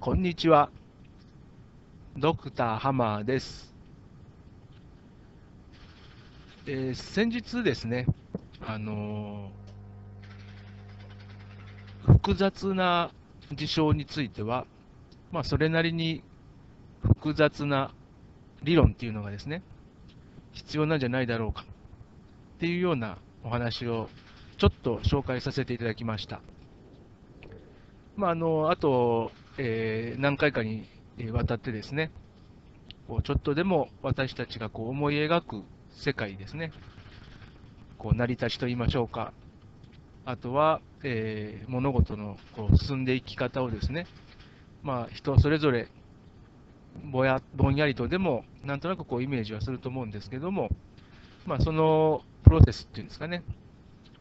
こんにちは。ドクターハマーです。えー、先日ですね、あのー、複雑な事象については、まあ、それなりに複雑な理論っていうのがですね、必要なんじゃないだろうかっていうようなお話をちょっと紹介させていただきました。まあ、あのあと、えー、何回かにわたってですね、こうちょっとでも私たちがこう思い描く世界ですね、こう成り立ちといいましょうか、あとは、えー、物事のこう進んでいき方をですね、まあ、人それぞれぼやぼんやりとでも、なんとなくこうイメージはすると思うんですけども、まあ、そのプロセスっていうんですかね、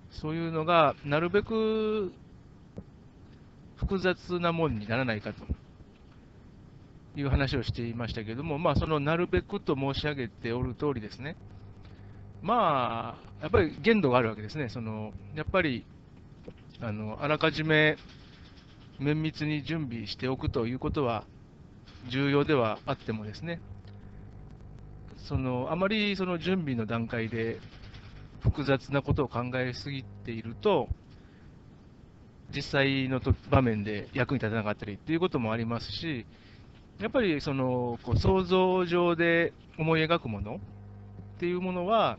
そういうのがなるべく複雑なもんにならないかという話をしていましたけれども、まあ、そのなるべくと申し上げておる通りですね、まあ、やっぱり限度があるわけですね、そのやっぱりあのあらかじめ綿密に準備しておくということは重要ではあってもですね、そのあまりその準備の段階で複雑なことを考えすぎていると、実際の場面で役に立たなかったりっていうこともありますし、やっぱりそのこう想像上で思い描くものっていうものは、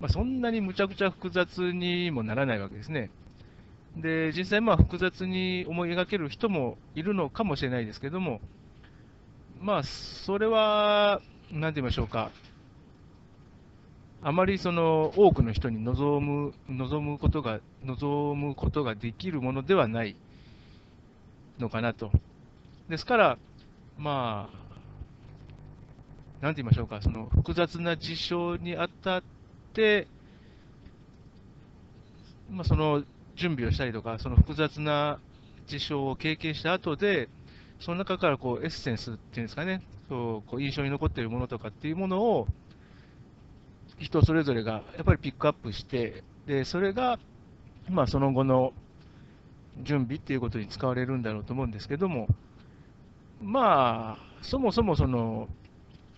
まあ、そんなにむちゃくちゃ複雑にもならないわけですね。で、実際まあ複雑に思い描ける人もいるのかもしれないですけども、まあ、それは、なんて言いましょうか、あまりその多くの人に望む望むことが望むことができるものではないのかなと。ですから、まあ、なんて言いましょうか、その複雑な事象にあたって、まあ、その準備をしたりとか、その複雑な事象を経験した後で、その中からこうエッセンスっていうんですかね、そうこう印象に残っているものとかっていうものを、人それぞれがやっぱりピックアップして、でそれが、まあ、その後の準備っていうことに使われるんだろうと思うんですけども、まあ、そもそもその、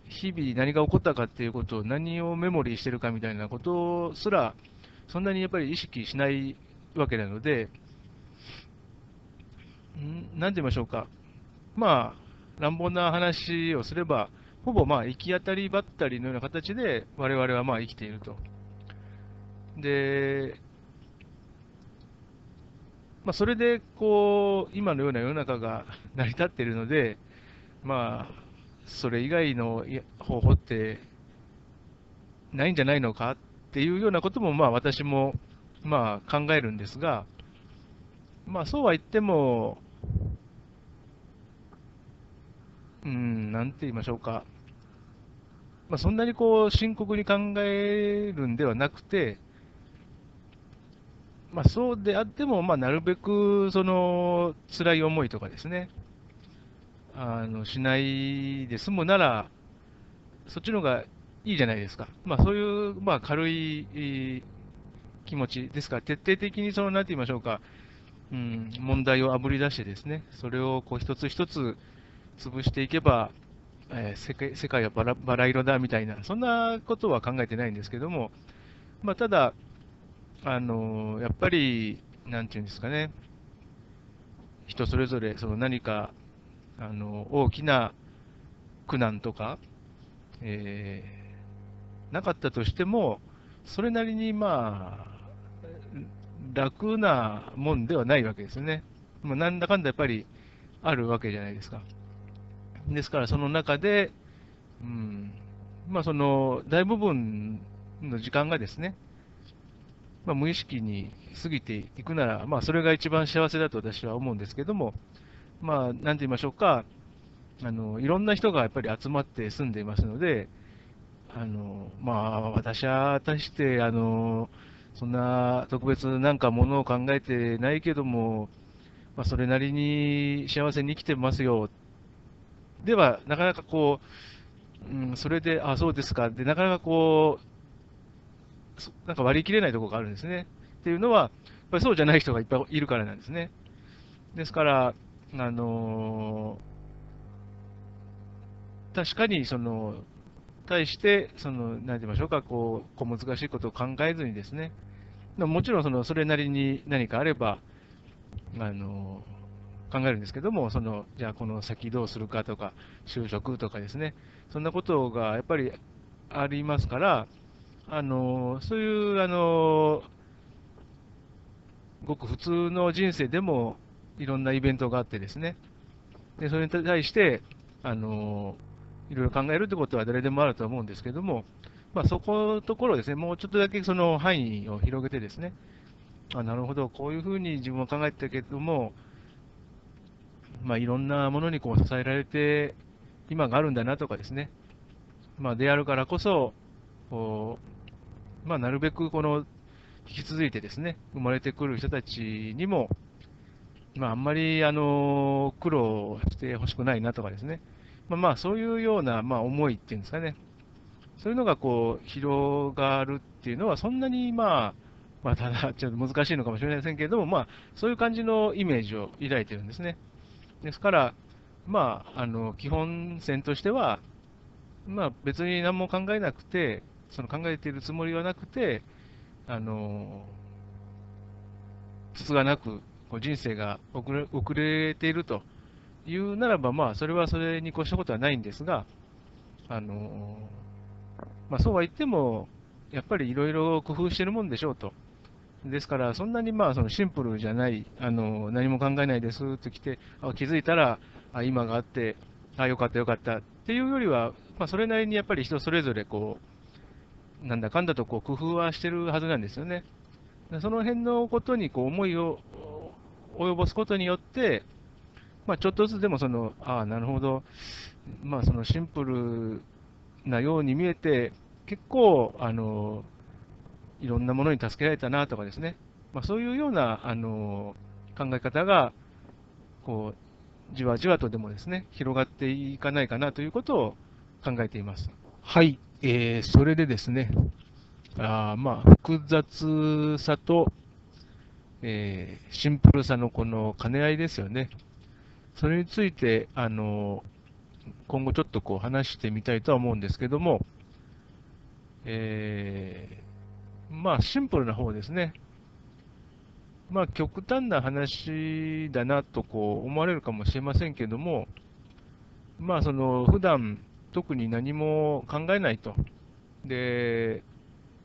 日々何が起こったかっていうことを何をメモリーしてるかみたいなことすら、そんなにやっぱり意識しないわけなので、なんて言いましょうか、まあ、乱暴な話をすれば、ほぼまあ行き当たりばったりのような形で、我々はまあ生きていると。で、まあ、それでこう今のような世の中が成り立っているので、まあ、それ以外の方法ってないんじゃないのかっていうようなこともまあ私もまあ考えるんですが、まあ、そうは言っても、うん、なんて言いましょうか、まあ、そんなにこう深刻に考えるんではなくて、まあ、そうであっても、まあ、なるべくその辛い思いとかですね、あのしないで済むなら、そっちの方がいいじゃないですか。まあ、そういう、まあ、軽い気持ちですか。ら、徹底的にその、なんて言いましょうか、うん、問題をあぶり出してですね、それをこう一つ一つ潰していけば、えー、世界世界はバラバラ色だみたいな、そんなことは考えてないんですけども、まあ、ただ、あのー、やっぱり、なんていうんですかね、人それぞれその何か、あのー、大きな苦難とか、えー、なかったとしても、それなりにまあ、楽なもんではないわけですよね。まあ、なんだかんだやっぱりあるわけじゃないですか。ですから、その中で、うん、まあ、その大部分の時間がですね、まあ、無意識に過ぎていくなら、まあ、それが一番幸せだと私は思うんですけども、まあ、なんて言いましょうか、あのいろんな人がやっぱり集まって住んでいますので、あのまあ、私は大してあのそんな特別なんかものを考えてないけども、まあ、それなりに幸せに生きてますよでは、なかなかこう、うん、それで、あ、そうですか、で、なかなかこう、なんか割り切れないところがあるんですね。っていうのは、やっぱりそうじゃない人がいっぱいいるからなんですね。ですから、あの確かにその、対して、その、なんて言いましょうか、こう、小難しいことを考えずにですね、もちろんその、それなりに何かあれば、あの考えるんですけども、その、じゃあこの先どうするかとか、就職とかですね、そんなことがやっぱりありますから、あのそういう、あのごく普通の人生でもいろんなイベントがあってですね、でそれに対して、あのいろいろ考えるってことは誰でもあると思うんですけども、まあ、そこのところですね、もうちょっとだけその範囲を広げてですね、あなるほど、こういうふうに自分は考えてたけども、まあ、いろんなものにこう支えられて、今があるんだなとかですね、まあ、であるからこそ、こうまあ、なるべくこの引き続いてですね、生まれてくる人たちにも、まあ、あんまりあの苦労してほしくないなとかですね、まあ、まあそういうような、まあ、思いっていうんですかね、そういうのがこう広がるっていうのは、そんなにまあ、まあ、ただ、ちょっと難しいのかもしれませんけれども、まあ、そういう感じのイメージを抱いてるんですね。ですから、まあ、あの基本線としては、まあ、別に何も考えなくて、その考えているつもりはなくて、あのつつがなくこう人生が遅れ遅れているというならば、まあ、それはそれに越したことはないんですが、あのまあ、そうは言っても、やっぱりいろいろ工夫してるもんでしょうと。ですから、そんなにまあそのシンプルじゃない、あの何も考えないですって来て、あ気づいたらあ今があって、あよかったよかったっていうよりは、まあ、それなりにやっぱり人それぞれこう、なんだかんだとこう工夫はしてるはずなんですよね。その辺のことにこう思いを及ぼすことによって、まあ、ちょっとずつでもその、ああ、なるほど、まあ、そのシンプルなように見えて、結構、あの、いろんなものに助けられたなとかですね、まあ、そういうような、あの、考え方が、こう、じわじわとでもですね、広がっていかないかなということを考えています。はい、えー、それでですね、あまあ、複雑さと、えー、シンプルさのこの兼ね合いですよね。それについて、あの、今後ちょっとこう話してみたいとは思うんですけども、えー、まあシンプルな方ですね。まあ極端な話だなとこう思われるかもしれませんけども、まあその普段特に何も考えないと。で、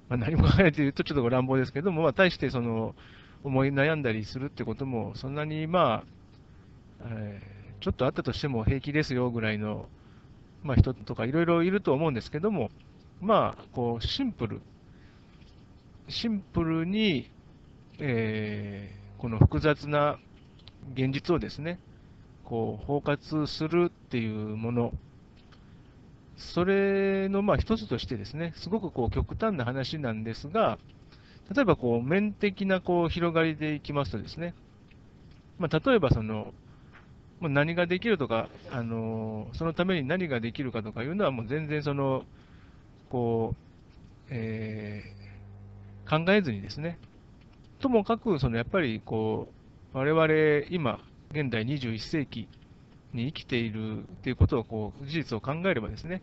まあ、何も考えないというとちょっと乱暴ですけども、まあ、対してその思い悩んだりするってことも、そんなにまあ、えー、ちょっとあったとしても平気ですよぐらいの、まあ、人とかいろいろいると思うんですけども、まあ、こう、シンプル、シンプルに、えー、この複雑な現実をですね、こう、包括するっていうもの、それのまあ一つとしてですね、すごくこう極端な話なんですが、例えばこう面的なこう広がりでいきますとですね、まあ、例えばその、もう何ができるとか、あのそのために何ができるかとかいうのは、もう全然その、こう、えー、考えずにですね、ともかく、そのやっぱりこう、我々今、現代21世紀に生きているということをこう、事実を考えればですね、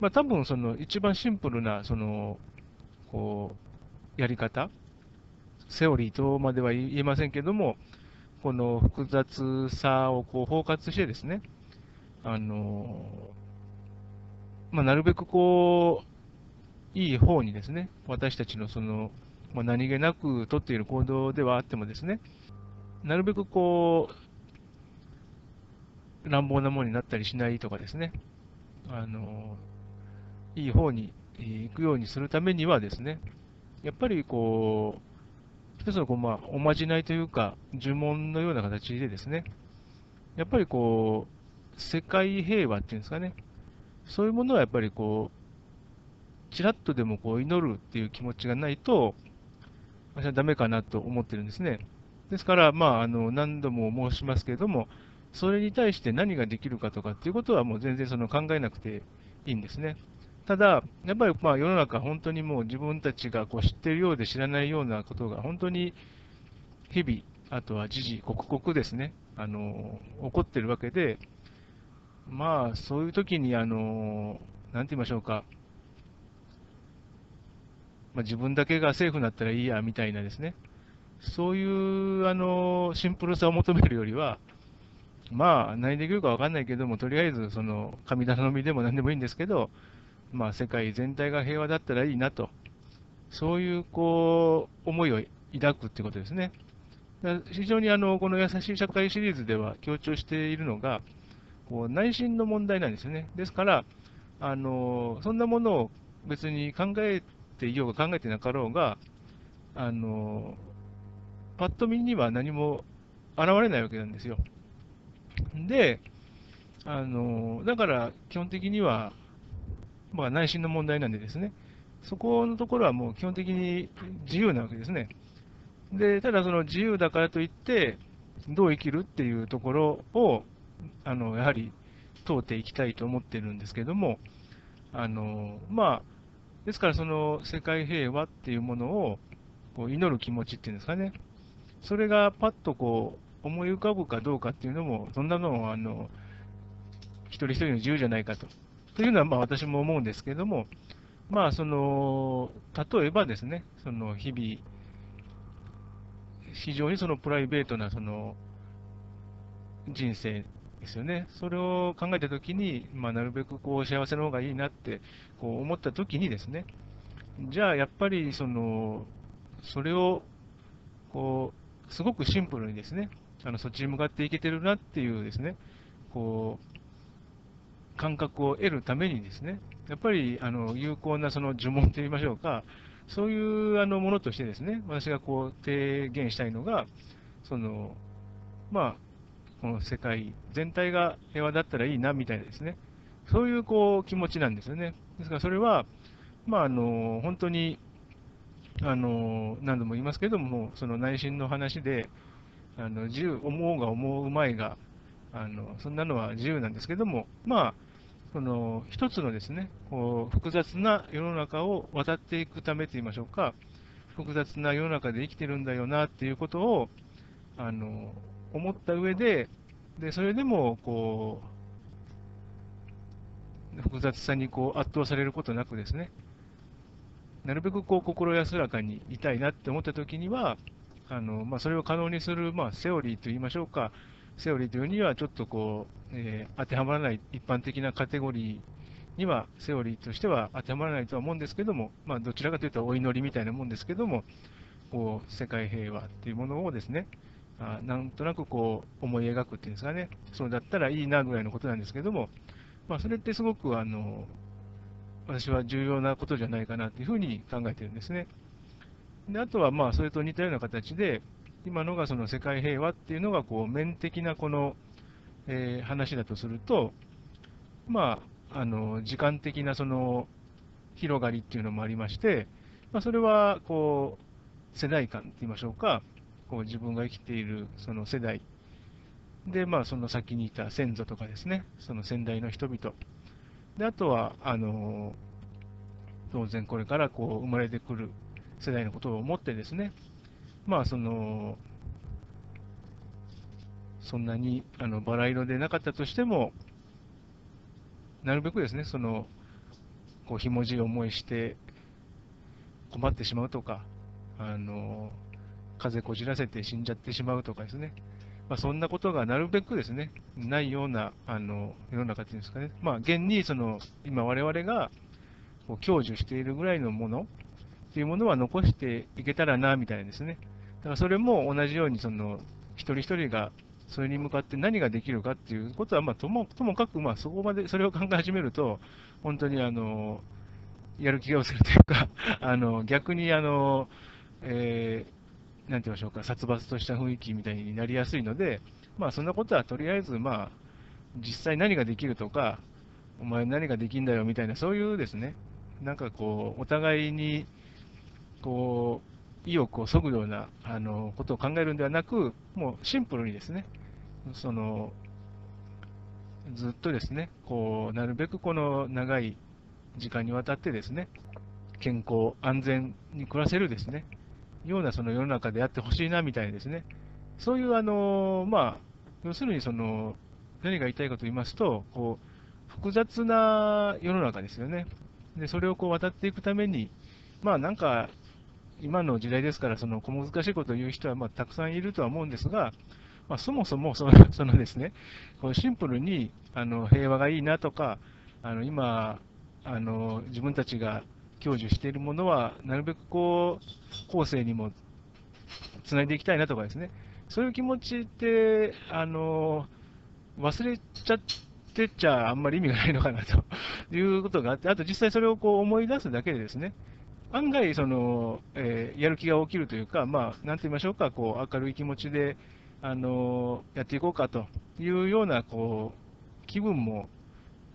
まあ多分その一番シンプルな、その、こう、やり方、セオリーとまでは言えませんけども、この複雑さをこう包括してですね、あのまあ、なるべくこう、いい方にですね、私たちのその、まあ、何気なく取っている行動ではあってもですね、なるべくこう、乱暴なものになったりしないとかですね、あのいい方に行くようにするためにはですね、やっぱりこう、一つのこう、まあ、おまじないというか、呪文のような形でですね、やっぱりこう、世界平和っていうんですかね、そういうものはやっぱりこう、ちらっとでもこう祈るっていう気持ちがないと、私はダメかなと思ってるんですね。ですから、まあ、あの何度も申しますけれども、それに対して何ができるかとかっていうことはもう全然その考えなくていいんですね。ただ、やっぱりまあ世の中、本当にもう自分たちがこう知ってるようで知らないようなことが本当に日々あとは時事、刻々ですね、あの起こってるわけで、まあ、そういう時に、あのなんて言いましょうか、まあ、自分だけが政府になったらいいやみたいなですね、そういうあのシンプルさを求めるよりは、まあ、何できるか分かんないけども、とりあえず、その神頼みでも何でもいいんですけど、まあ、世界全体が平和だったらいいなと、そういうこう思いを抱くってことですね。非常にあのこの優しい社会シリーズでは強調しているのが、こう内心の問題なんですよね。ですから、あのそんなものを別に考えていようが考えてなかろうが、あのパッと見には何も現れないわけなんですよ。で、あのだから基本的には、まあ、内心の問題なんでですね、そこのところはもう基本的に自由なわけですね。で、ただその自由だからといって、どう生きるっていうところを、あのやはり問うていきたいと思ってるんですけども、あのまあ、ですからその世界平和っていうものをこう祈る気持ちっていうんですかね、それがパッとこう思い浮かぶかどうかっていうのも、そんなのあの一人一人の自由じゃないかと。というのはまあ私も思うんですけども、まあその例えばですね、その日々、非常にそのプライベートなその人生ですよね、それを考えたときに、まあ、なるべくこう幸せの方がいいなってこう思ったときにですね、じゃあやっぱりそのそれをこうすごくシンプルにですね、あのそっちに向かっていけてるなっていうですね、こう、感覚を得るためにですね、やっぱりあの有効なその呪文といいましょうか、そういうあのものとしてですね、私がこう提言したいのが、その、まあ、この世界全体が平和だったらいいなみたいなですね、そういうこう気持ちなんですよね。ですからそれは、まあ、あの本当にあの何度も言いますけれども、その内心の話で、あの自由、思うが思うまいがあの、そんなのは自由なんですけども、まあ、その一つのですね、こう複雑な世の中を渡っていくためといいましょうか、複雑な世の中で生きてるんだよなっていうことをあの思った上で、でそれでもこう複雑さにこう圧倒されることなくですね、なるべくこう心安らかにいたいなって思ったときには、あのまあ、それを可能にする、まあ、セオリーといいましょうか、セオリーというにはちょっとこう、えー、当てはまらない一般的なカテゴリーには、セオリーとしては当てはまらないとは思うんですけども、まあ、どちらかというとお祈りみたいなもんですけども、こう世界平和っていうものをですね、あなんとなくこう思い描くっていうんですかね、そうだったらいいなぐらいのことなんですけども、まあ、それってすごくあの私は重要なことじゃないかなというふうに考えてるんですね。であとは、まあ、それと似たような形で、今のがその世界平和っていうのが、こう、面的なこの、えー、話だとすると、まあ、あの、時間的なその、広がりっていうのもありまして、まあ、それは、こう、世代間って言いましょうか、こう、自分が生きているその世代。で、まあ、その先にいた先祖とかですね、その先代の人々、であとは、あの当然これからこう生まれてくる世代のことを思ってですね、まあその、そんなにあのバラ色でなかったとしても、なるべくですね、その、こう、ひもじい思いして困ってしまうとか、あの、風邪こじらせて死んじゃってしまうとかですね、まあ、そんなことがなるべくですね、ないようなあの世の中っていうんですかね、まあ、現にその今、我々がこう享受しているぐらいのものっていうものは残していけたらなみたいなですね、だからそれも同じようにその一人一人がそれに向かって何ができるかっていうことは、まあ、ともともかくまあそこまでそれを考え始めると、本当にあのやる気が失せるというか、あの逆にあの、えーなんて言いましょうか、殺伐とした雰囲気みたいになりやすいので、まあ、そんなことはとりあえず、まあ、実際何ができるとか、お前何ができんだよみたいな、そういうですね、なんかこう、お互いに、こう、意欲をそぐようなあのことを考えるんではなく、もうシンプルにですね、その、ずっとですね、こう、なるべくこの長い時間にわたってですね、健康、安全に暮らせるですね、ようなその世の中でやってほしいなみたいですね、そういう、あのまあ、要するにその、何が言いたいかと言いますと、こう複雑な世の中ですよね。で、それをこう渡っていくために、まあなんか、今の時代ですから、その小難しいことを言う人はまあたくさんいるとは思うんですが、まあ、そもそもその そのですね、こうシンプルにあの平和がいいなとか、あの今あの、自分たちが享受しているものは、なるべくこう後世にもつないでいきたいなとかですね、そういう気持ちって、あの忘れちゃってちゃあんまり意味がないのかなと。いうことがあって、あと実際それをこう思い出すだけでですね、案外その、えー、やる気が起きるというか、まあ、なんて言いましょうか、こう明るい気持ちで、あのやっていこうかと。いうようなこう気分も、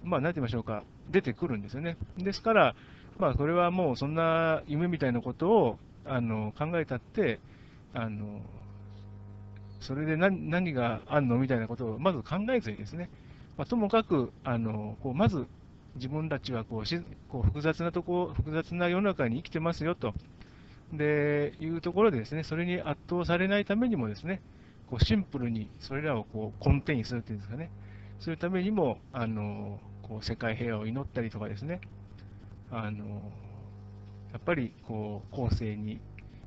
まあ、なんて言いましょうか、出てくるんですよね。ですから、まあ、これはもうそんな夢みたいなことをあの考えたって、あのそれで何何があるのみたいなことをまず考えずにですね、まあ、ともかくあのこうまず自分たちはこうしこう複雑なとこ複雑な世の中に生きてますよと。でいうところでですね、それに圧倒されないためにもですね、こうシンプルにそれらをこう根底にするというんですかね、そういうためにもあのこう世界平和を祈ったりとかですね、あのやっぱりこう後世に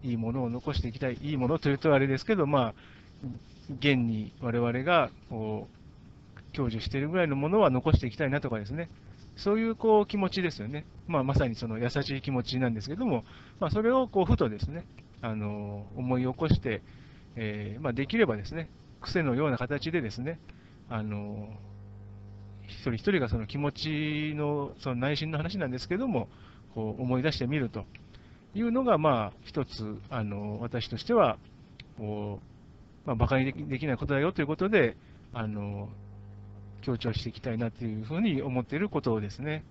いいものを残していきたい、いいものというとあれですけど、まあ、現に我々がこう享受しているぐらいのものは残していきたいなとかですね、そういうこう気持ちですよね。まあ、まさにその優しい気持ちなんですけども、まあ、それをこうふとですね、あの思い起こして、えー、まあ、できればですね、癖のような形でですね、あの一人一人がその気持ちのその内心の話なんですけども、こう思い出してみるというのが、まあ、一つ、あの私としては、こうまあ、馬鹿にできないことだよということで、あの強調していきたいなというふうに思っていることですね。